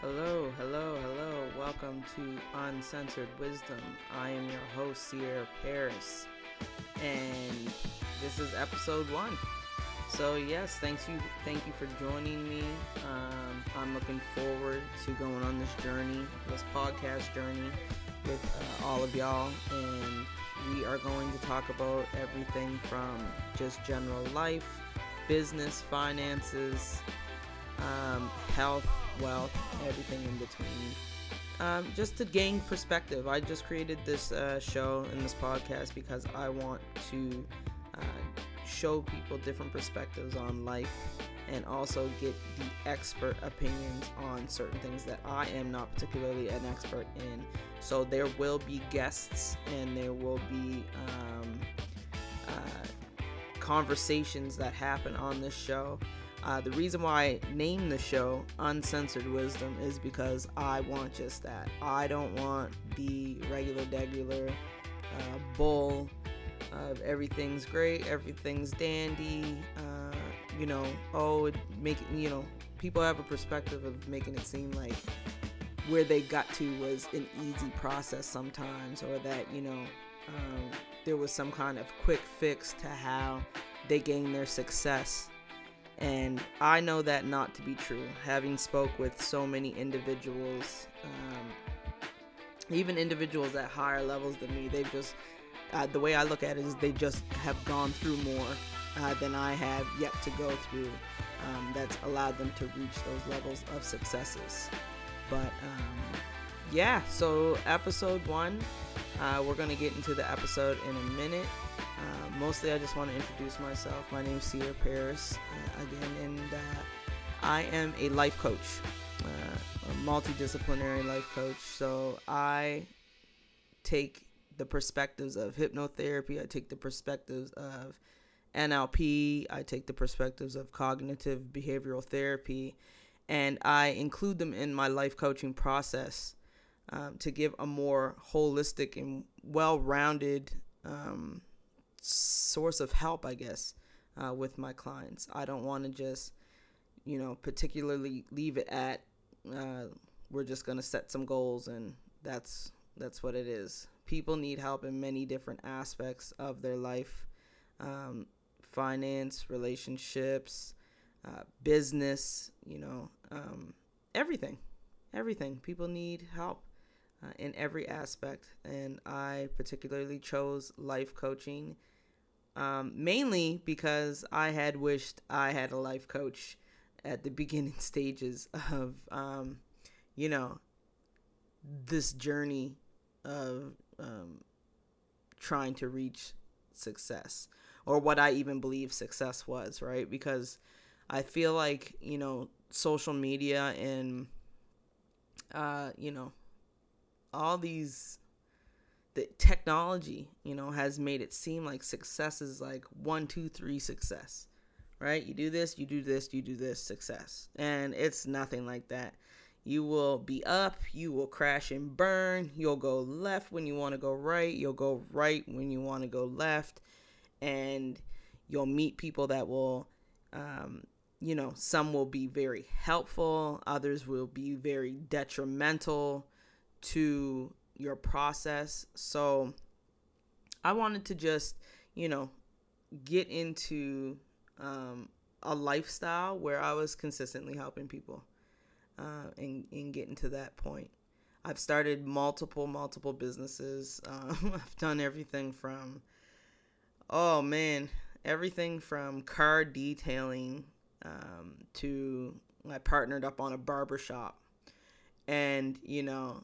Hello, hello, hello. Welcome to Uncensored Wisdom. I am your host, Sierra Paris, and this is episode one. So yes, thanks you, thank you for joining me. Um, I'm looking forward to going on this journey, this podcast journey, with uh, all of y'all, and we are going to talk about everything from just general life, business, finances, um, health, wealth, everything in between. Um, just to gain perspective, I just created this uh, show and this podcast because I want to uh, show people different perspectives on life and also get the expert opinions on certain things that I am not particularly an expert in. So there will be guests and there will be um, uh, conversations that happen on this show. Uh, the reason why I named the show Uncensored Wisdom is because I want just that. I don't want the regular, degular uh, bull of everything's great, everything's dandy. Uh, you know, oh, it make you know, people have a perspective of making it seem like where they got to was an easy process sometimes, or that you know, um, there was some kind of quick fix to how they gained their success and I know that not to be true. Having spoke with so many individuals, um, even individuals at higher levels than me, they've just uh, the way I look at it is they just have gone through more uh, than I have yet to go through. Um, that's allowed them to reach those levels of successes. But um, yeah, so episode one, uh, we're gonna get into the episode in a minute. Uh, mostly, I just want to introduce myself. My name is Sierra Paris uh, again, and uh, I am a life coach, uh, a multidisciplinary life coach. So I take the perspectives of hypnotherapy. I take the perspectives of NLP. I take the perspectives of cognitive behavioral therapy, and I include them in my life coaching process um, to give a more holistic and well-rounded um, source of help, I guess, uh, with my clients. I don't want to just, you know, particularly leave it at uh, we're just gonna set some goals and that's that's what it is. People need help in many different aspects of their life, um, finance, relationships, uh, business. You know, um, everything, everything. People need help. Uh, in every aspect, and I particularly chose life coaching um, mainly because I had wished I had a life coach at the beginning stages of, um, you know, this journey of um, trying to reach success or what I even believe success was, right? Because I feel like, you know, social media and, uh, you know, all these the technology, you know, has made it seem like success is like one, two, three success, right? You do this, you do this, you do this, success. And it's nothing like that. You will be up, you will crash and burn, you'll go left when you want to go right, you'll go right when you want to go left, and you'll meet people that will, um, you know, some will be very helpful, others will be very detrimental to your process. So I wanted to just, you know, get into um, a lifestyle where I was consistently helping people uh, and, and getting to that point. I've started multiple, multiple businesses. Uh, I've done everything from, oh man, everything from car detailing um, to I partnered up on a barber shop. And, you know,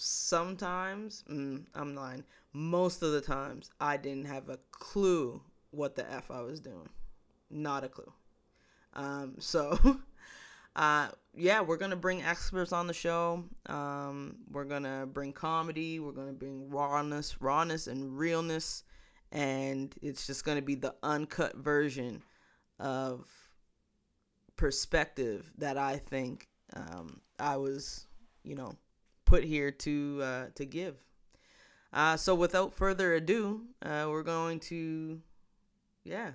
sometimes, mm, I'm lying, most of the times, I didn't have a clue what the F I was doing. Not a clue. Um, so, uh, yeah, we're going to bring experts on the show. Um, we're going to bring comedy. We're going to bring rawness, rawness and realness. And it's just going to be the uncut version of perspective that I think um, I was, you know, put here to uh, to give. Uh, so without further ado, uh, we're going to, yeah,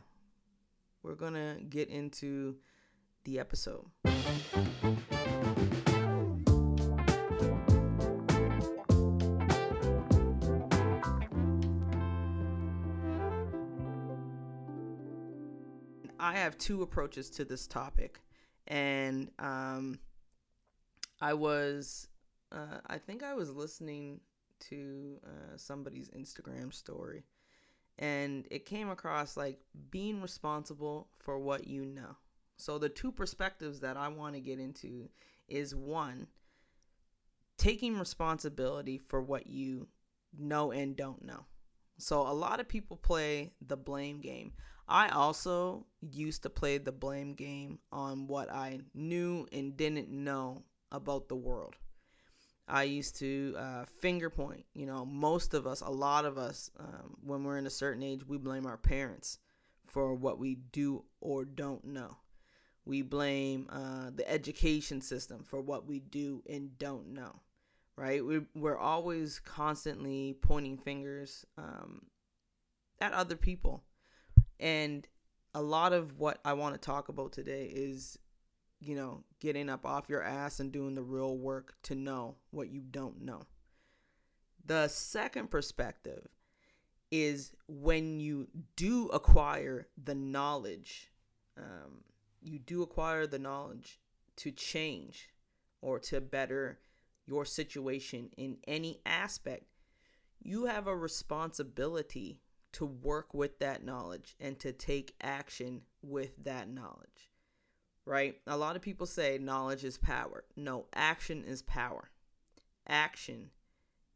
we're gonna get into the episode. I have two approaches to this topic, and um, I was, uh, I think I was listening to uh, somebody's Instagram story, and it came across like being responsible for what you know. So the two perspectives that I want to get into is one, taking responsibility for what you know and don't know. So a lot of people play the blame game. I also used to play the blame game on what I knew and didn't know about the world. I used to uh, finger point. You know, most of us, a lot of us, um, when we're in a certain age, we blame our parents for what we do or don't know. We blame uh, the education system for what we do and don't know, right? We're, we're always constantly pointing fingers um, at other people. And a lot of what I want to talk about today is, you know, getting up off your ass and doing the real work to know what you don't know. The second perspective is when you do acquire the knowledge um, you do acquire the knowledge to change or to better your situation in any aspect, you have a responsibility to work with that knowledge and to take action with that knowledge. Right? A lot of people say knowledge is power. No, action is power. Action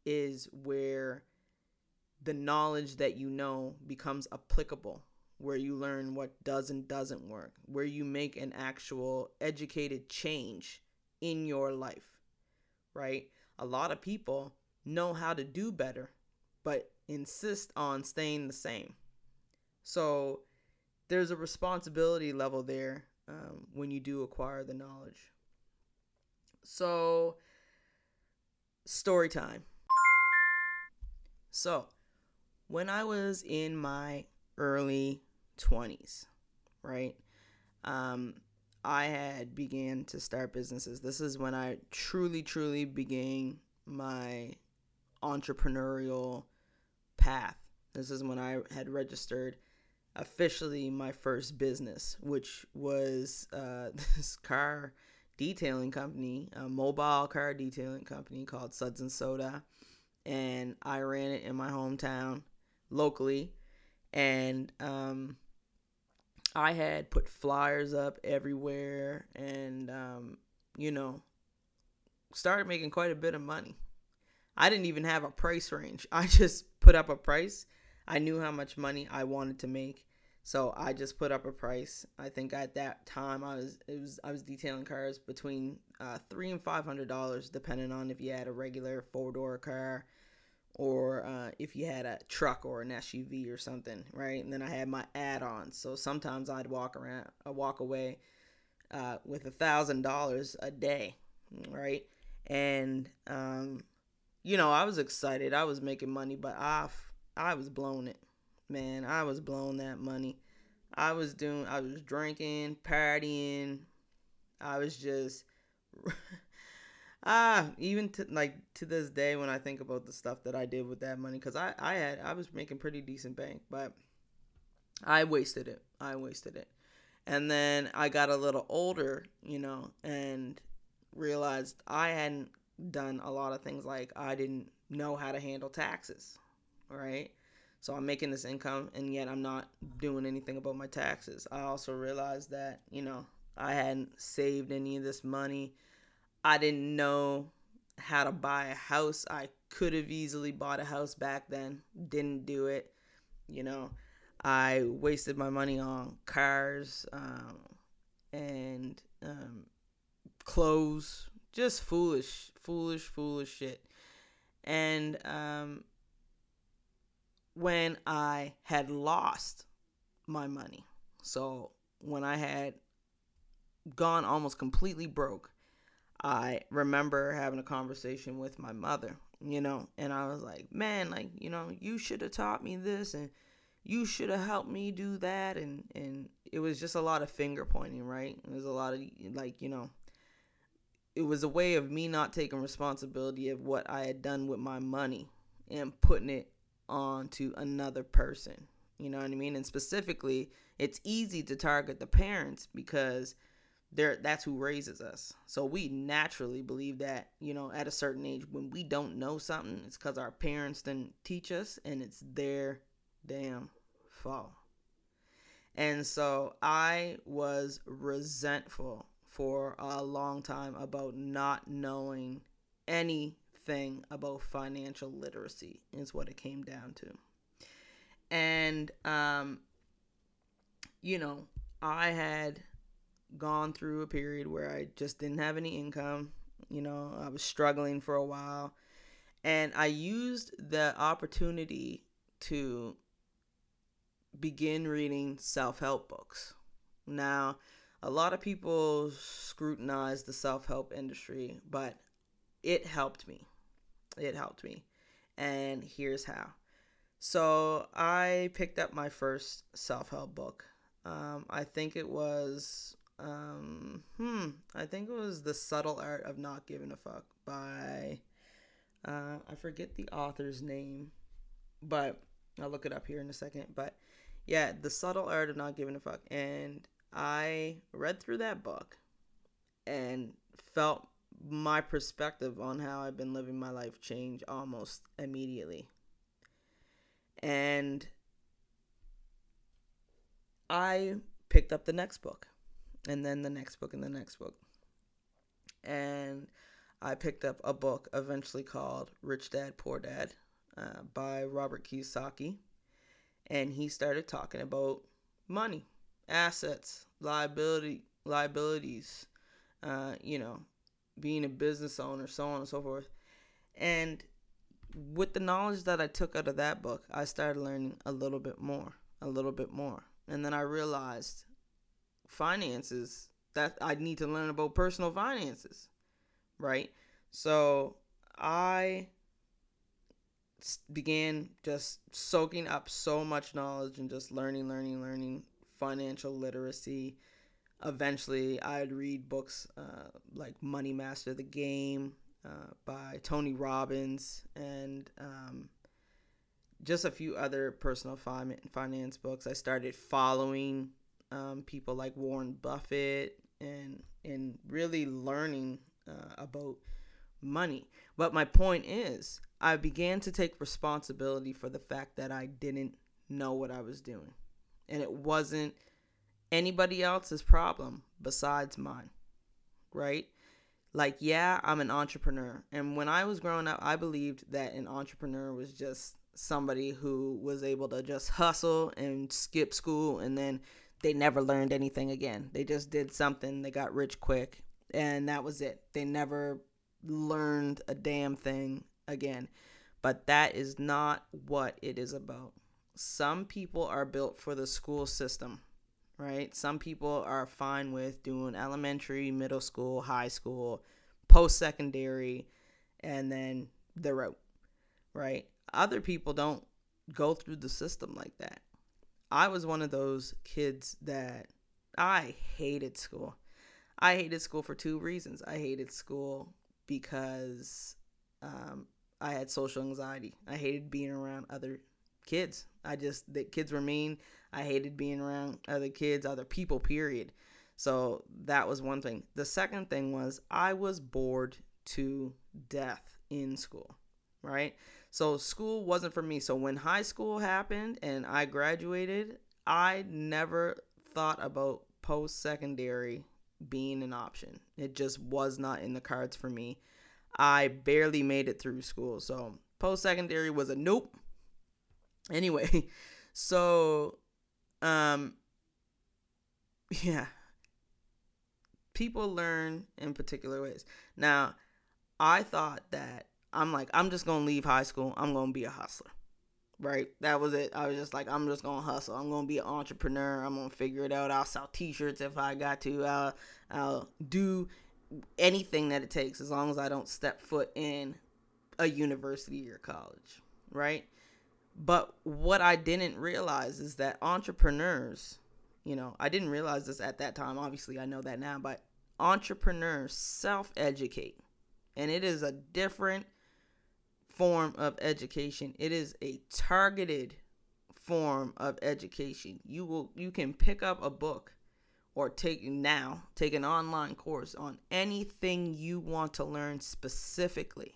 is where the knowledge that you know becomes applicable where you learn what does and doesn't work, where you make an actual educated change in your life, right? A lot of people know how to do better, but insist on staying the same. So there's a responsibility level there um, when you do acquire the knowledge. So, story time. So, when I was in my early 20s, right? Um, I had began to start businesses. This is when I truly, truly began my entrepreneurial path. This is when I had registered officially my first business, which was uh, this car detailing company, a mobile car detailing company called Suds and Soda. And I ran it in my hometown locally. And um, I had put flyers up everywhere and, um, you know, started making quite a bit of money. I didn't even have a price range. I just put up a price. I knew how much money I wanted to make. So I just put up a price. I think at that time I was it was I was detailing cars between uh, three and five hundred dollars, depending on if you had a regular four door car or uh, if you had a truck or an SUV or something, right? And then I had my add-ons. So sometimes I'd walk around, I uh, walk away uh, with a thousand dollars a day, right? And um, you know, I was excited. I was making money, but I, I was blowing it, man. I was blowing that money. I was doing, I was drinking, partying. I was just. ah even to like to this day when i think about the stuff that i did with that money because i i had i was making pretty decent bank but i wasted it i wasted it and then i got a little older you know and realized i hadn't done a lot of things like i didn't know how to handle taxes right so i'm making this income and yet i'm not doing anything about my taxes i also realized that you know i hadn't saved any of this money I didn't know how to buy a house. I could have easily bought a house back then, didn't do it. You know, I wasted my money on cars um, and um, clothes, just foolish, foolish, foolish shit. And um, when I had lost my money, so when I had gone almost completely broke, I remember having a conversation with my mother, you know, and I was like, man, like, you know, you should have taught me this and, you should have helped me do that and and it was just a lot of finger pointing right? It was a lot of like you know it was a way of me not taking responsibility of what i had done with my money and putting it on to another person you know what i mean? And specifically it's easy to target the parents because they're that's who raises us. So we naturally believe that you know at a certain age when we don't know something it's because our parents didn't teach us and it's their damn fault. And so i was resentful for a long time about not knowing anything about financial literacy is what it came down to and um you know i had gone through a period where I just didn't have any income. You know, I was struggling for a while. And I used the opportunity to begin reading self help books. Now, a lot of people scrutinize the self help industry, but it helped me. It helped me. And here's how. So I picked up my first self help book. Um, I think it was um, hmm, I think it was The Subtle Art of Not Giving a Fuck by, uh, I forget the author's name, but I'll look it up here in a second. But yeah, The Subtle Art of Not Giving a Fuck. And I read through that book and felt my perspective on how I've been living my life change almost immediately. And I picked up the next book and then the next book and the next book. And I picked up a book eventually called Rich Dad Poor Dad uh, by Robert Kiyosaki. And he started talking about money, assets, liability, liabilities, uh, you know, being a business owner, so on and so forth. And with the knowledge that I took out of that book, I started learning a little bit more, a little bit more. And then I realized finances that I need to learn about personal finances, right? So I began just soaking up so much knowledge and just learning, learning, learning financial literacy. Eventually, I'd read books uh, like Money Master the Game uh, by Tony Robbins and um, just a few other personal finance books. I started following um, people like Warren Buffett and and really learning uh, about money. But my point is, I began to take responsibility for the fact that I didn't know what I was doing, and it wasn't anybody else's problem besides mine, right? Like, yeah, I'm an entrepreneur. And when I was growing up, I believed that an entrepreneur was just somebody who was able to just hustle and skip school and then they never learned anything again. They just did something, they got rich quick, and that was it. They never learned a damn thing again. But that is not what it is about. Some people are built for the school system, right? Some people are fine with doing elementary, middle school, high school, post secondary, and then they're out, right? Other people don't go through the system like that. I was one of those kids that I hated school. I hated school for two reasons. I hated school because um, I had social anxiety. I hated being around other kids. I just the kids were mean. I hated being around other kids, other people. Period. So that was one thing. The second thing was I was bored to death in school. Right. So school wasn't for me. So when high school happened and I graduated, I never thought about post secondary being an option. It just was not in the cards for me. I barely made it through school. So post secondary was a nope. Anyway, so um yeah. People learn in particular ways. Now, I thought that I'm like, I'm just gonna leave high school. I'm gonna be a hustler. Right? That was it. I was just like, I'm just gonna hustle. I'm gonna be an entrepreneur. I'm gonna figure it out. I'll sell t-shirts if I got to. I'll I'll do anything that it takes as long as I don't step foot in a university or college. Right? But what I didn't realize is that entrepreneurs, you know, I didn't realize this at that time. Obviously, I know that now, but entrepreneurs self educate. And it is a different form of education. It is a targeted form of education. You will you can pick up a book or take now take an online course on anything you want to learn specifically.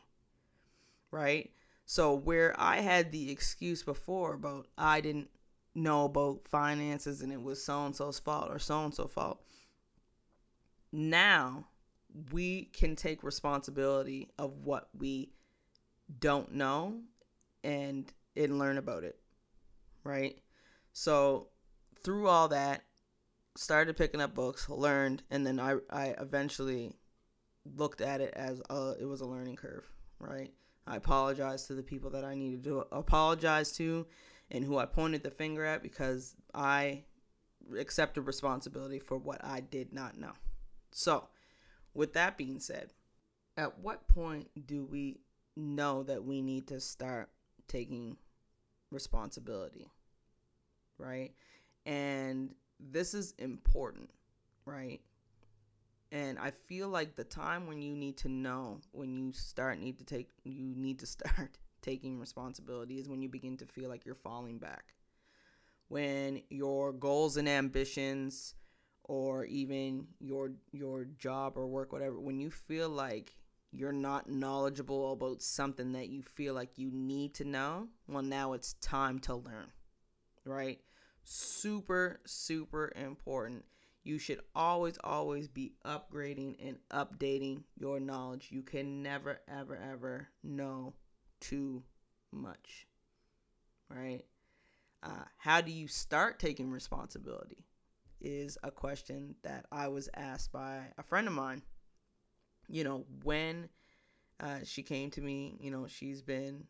Right? So where I had the excuse before about I didn't know about finances and it was so and so's fault or so and so fault. Now we can take responsibility of what we don't know and and learn about it right so through all that started picking up books learned and then i i eventually looked at it as a, it was a learning curve right i apologize to the people that i needed to apologize to and who i pointed the finger at because i accepted responsibility for what i did not know so with that being said at what point do we know that we need to start taking responsibility, right? And this is important, right? And I feel like the time when you need to know, when you start need to take you need to start taking responsibility is when you begin to feel like you're falling back. When your goals and ambitions or even your your job or work whatever, when you feel like you're not knowledgeable about something that you feel like you need to know, well, now it's time to learn, right? Super, super important. You should always, always be upgrading and updating your knowledge. You can never, ever, ever know too much, right? Uh, how do you start taking responsibility? Is a question that I was asked by a friend of mine you know, when uh, she came to me, you know, she's been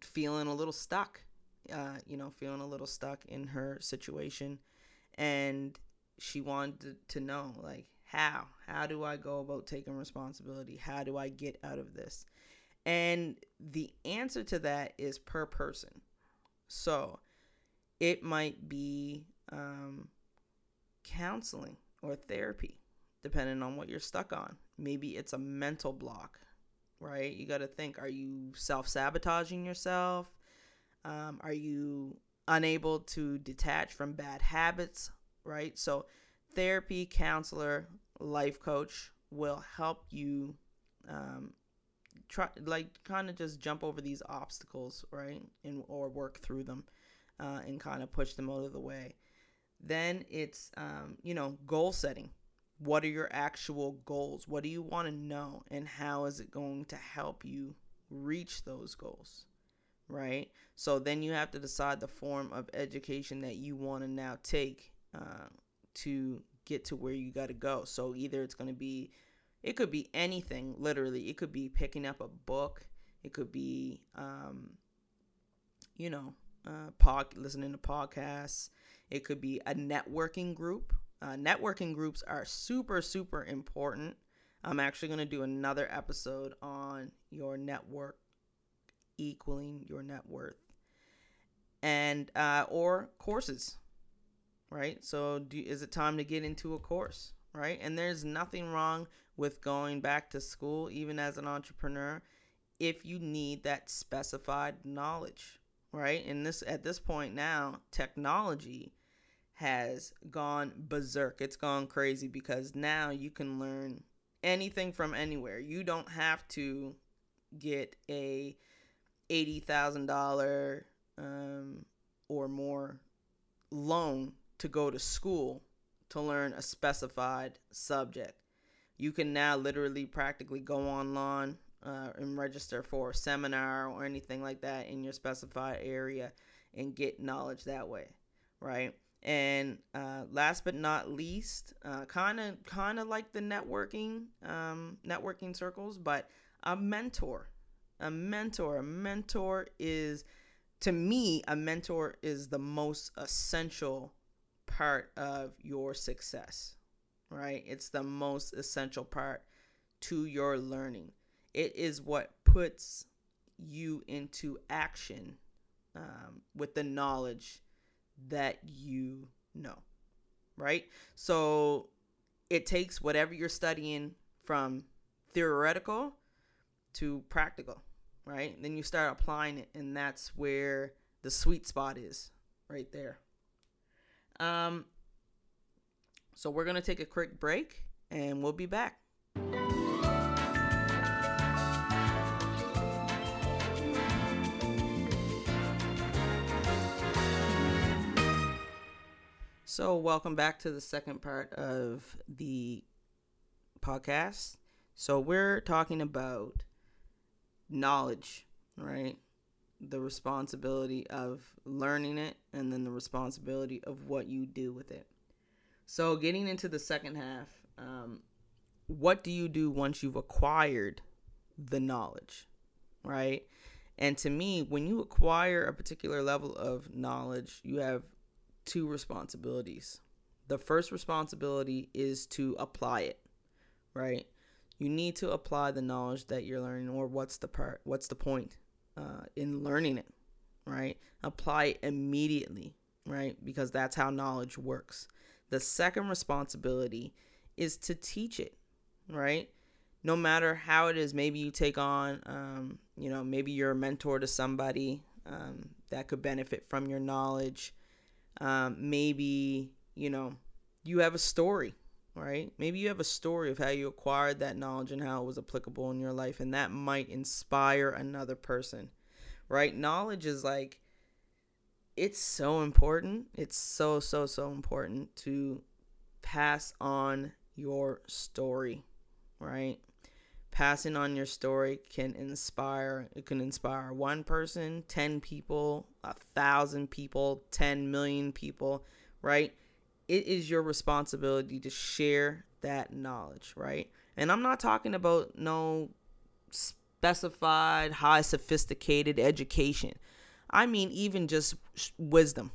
feeling a little stuck, uh, you know, feeling a little stuck in her situation. And she wanted to know, like, how? How do I go about taking responsibility? How do I get out of this? And the answer to that is per person. So it might be um, counseling or therapy depending on what you're stuck on. Maybe it's a mental block, right? You got to think are you self sabotaging yourself? Um, are you unable to detach from bad habits, right? So, therapy, counselor, life coach will help you um, try, like, kind of just jump over these obstacles, right? And or work through them uh, and kind of push them out of the way. Then it's, um, you know, goal setting what are your actual goals? What do you want to know? And how is it going to help you reach those goals? Right? So then you have to decide the form of education that you want to now take uh, to get to where you got to go. So either it's going to be, it could be anything, literally. It could be picking up a book, it could be, um, you know, uh, pod, listening to podcasts, it could be a networking group uh, networking groups are super, super important. I'm actually going to do another episode on your network equaling your net worth and uh, or courses right so do, is it time to get into a course right and there's nothing wrong with going back to school even as an entrepreneur if you need that specified knowledge right and this at this point now technology has gone berserk. It's gone crazy because now you can learn anything from anywhere. You don't have to get a eighty thousand um, or more loan to go to school to learn a specified subject. You can now literally practically go online uh, and register for a seminar or anything like that in your specified area and get knowledge that way, right? And uh, last but not least, kind of kind of like the networking um, networking circles, but a mentor. A mentor. A mentor is to me a mentor is the most essential part of your success. Right? It's the most essential part to your learning. It is what puts you into action um, with the knowledge that you know, right? So it takes whatever you're studying from theoretical to practical, right? Then you start applying it, and that's where the sweet spot is, right there. Um, so we're gonna take a quick break, and we'll be back. So, welcome back to the second part of the podcast. So, we're talking about knowledge, right? The responsibility of learning it and then the responsibility of what you do with it. So, getting into the second half, um, what do you do once you've acquired the knowledge, right? And to me, when you acquire a particular level of knowledge, you have two responsibilities. The first responsibility is to apply it, right? You need to apply the knowledge that you're learning, or what's the part? What's the point uh, in learning it, right? Apply immediately, right? Because that's how knowledge works. The second responsibility is to teach it, right? No matter how it is, maybe you take on, um, you know, maybe you're a mentor to somebody um, that could benefit from your knowledge um, maybe, you know, you have a story, right? Maybe you have a story of how you acquired that knowledge and how it was applicable in your life, and that might inspire another person, right? Knowledge is like, it's so important. It's so, so, so important to pass on your story, right? passing on your story can inspire it can inspire one person 10 people a thousand people 10 million people right it is your responsibility to share that knowledge right and i'm not talking about no specified high sophisticated education i mean even just wisdom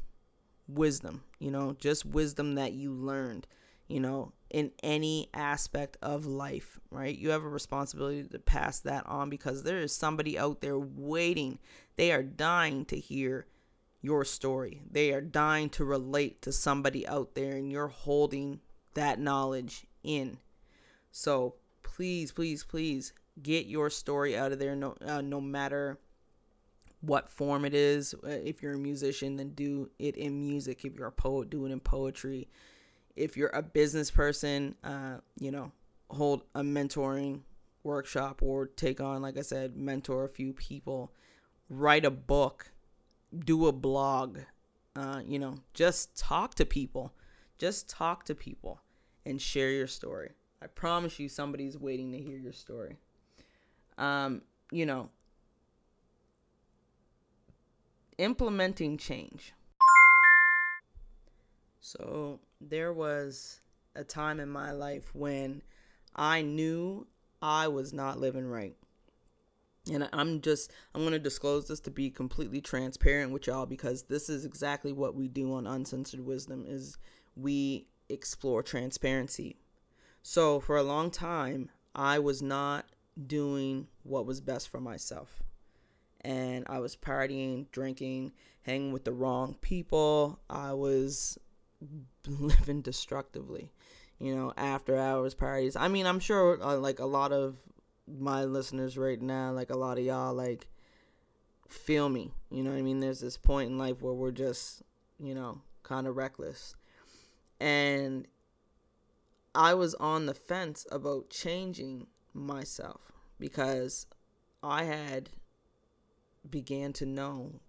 wisdom you know just wisdom that you learned you know, in any aspect of life, right? You have a responsibility to pass that on because there is somebody out there waiting. They are dying to hear your story. They are dying to relate to somebody out there, and you're holding that knowledge in. So please, please, please get your story out of there. No, uh, no matter what form it is. Uh, if you're a musician, then do it in music. If you're a poet, do it in poetry if you're a business person, uh, you know, hold a mentoring workshop or take on, like I said, mentor a few people, write a book, do a blog, uh, you know, just talk to people. Just talk to people and share your story. I promise you, somebody's waiting to hear your story. Um, you know, implementing change. So there was a time in my life when I knew I was not living right. And I'm just, I'm going to disclose this to be completely transparent with y'all because this is exactly what we do on Uncensored Wisdom is we explore transparency. So for a long time, I was not doing what was best for myself. And I was partying, drinking, hanging with the wrong people. I was living destructively, you know, after hours parties. I mean, I'm sure uh, like a lot of my listeners right now, like a lot of y'all, like feel me. You know I mean? There's this point in life where we're just, you know, kind of reckless. And I was on the fence about changing myself because I had began to know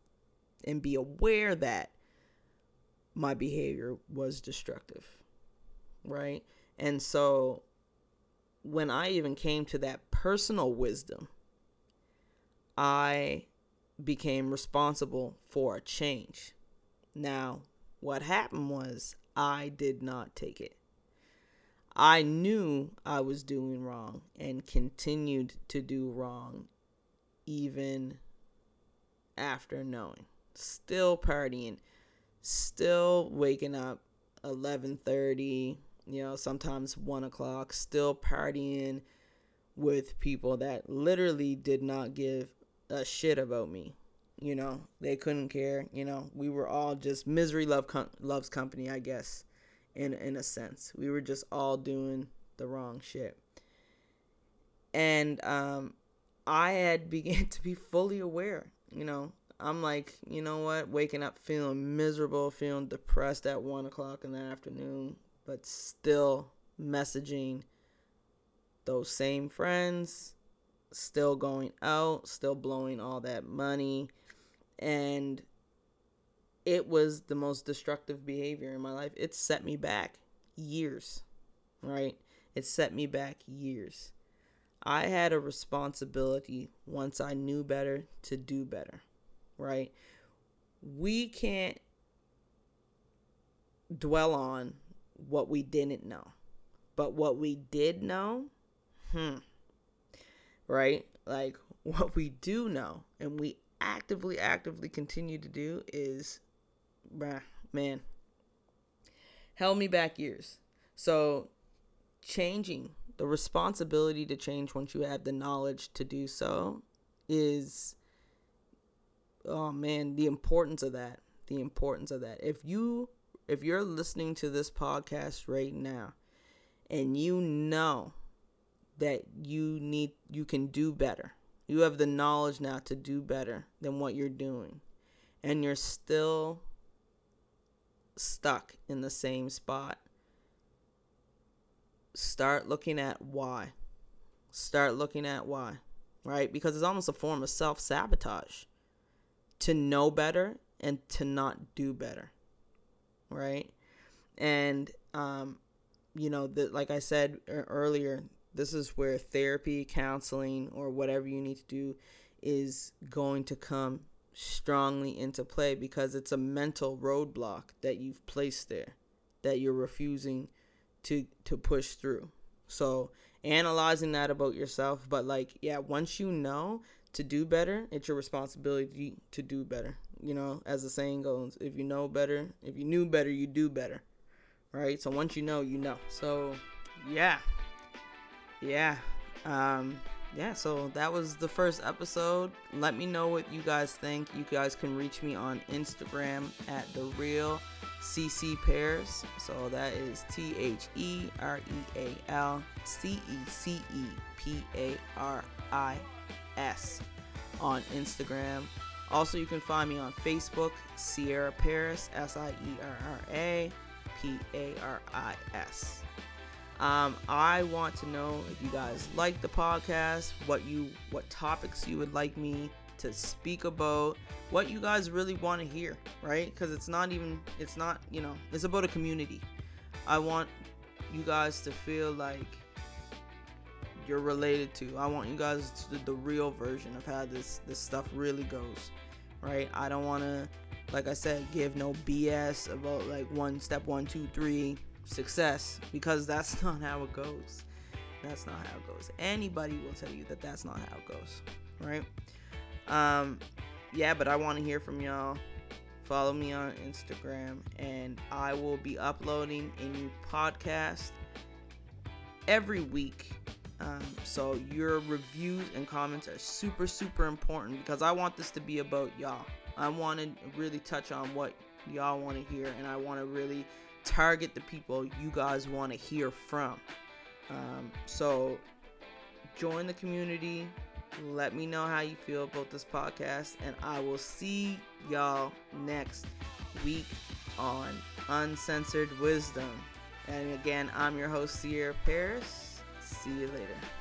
and be aware that my behavior was destructive. Right? And so when I even came to that personal wisdom, I became responsible for a change. Now, what happened was I did not take it. I knew I was doing wrong and continued to do wrong even after knowing. Still partying, still waking up 11:30, you know, sometimes one o'clock, still partying with people that literally did not give a shit about me. You know, they couldn't care. You know, we were all just misery love com- loves company, I guess, in in a sense. We were just all doing the wrong shit. And um, I had began to be fully aware. You know, I'm like, you know what? Waking up feeling miserable, feeling depressed at one o'clock in the afternoon, but still messaging those same friends, still going out, still blowing all that money. And it was the most destructive behavior in my life. It set me back years, right? It set me back years. I had a responsibility once I knew better to do better, right? We can't dwell on what we didn't know. But what we did know, hmm, right? Like what we do know and we actively, actively continue to do is, man, held me back years. So changing the responsibility to change once you have the knowledge to do so is oh man the importance of that the importance of that if you if you're listening to this podcast right now and you know that you need you can do better you have the knowledge now to do better than what you're doing and you're still stuck in the same spot start looking at why. Start looking at why, right? Because it's almost a form of self sabotage to know better and to not do better, right? And, um, you know, the, like I said earlier, this is where therapy, counseling, or whatever you need to do is going to come strongly into play because it's a mental roadblock that you've placed there that you're refusing to to push through. So analyzing that about yourself, but like yeah, once you know to do better, it's your responsibility to do better. You know, as the saying goes, if you know better, if you knew better, you do better. Right? So once you know, you know. So yeah. Yeah. Um yeah, so that was the first episode. Let me know what you guys think. You guys can reach me on Instagram at the real CeCe Paris. So that is T H E R E A L C E C E P A R I S on Instagram. Also, you can find me on Facebook, Sierra Paris, S I E R R A P A R I S. Um, I want to know if you guys like the podcast, what you what topics you would like me to speak about what you guys really want to hear, right? Because it's not even, it's not, you know, it's about a community. I want you guys to feel like you're related to. I want you guys to the real version of how this this stuff really goes, right? I don't want to, like I said, give no BS about like one step one two three success because that's not how it goes. That's not how it goes. Anybody will tell you that that's not how it goes, right? Um, yeah, but I want to hear from y'all. Follow me on Instagram, and I will be uploading a new podcast every week. Um, so your reviews and comments are super, super important because I want this to be about y'all. I want to really touch on what y'all want to hear, and I want to really target the people you guys want to hear from. Um, so join the community, let me know how you feel about this podcast, and I will see y'all next week on Uncensored Wisdom. And again, I'm your host, Sierra Paris. See you later.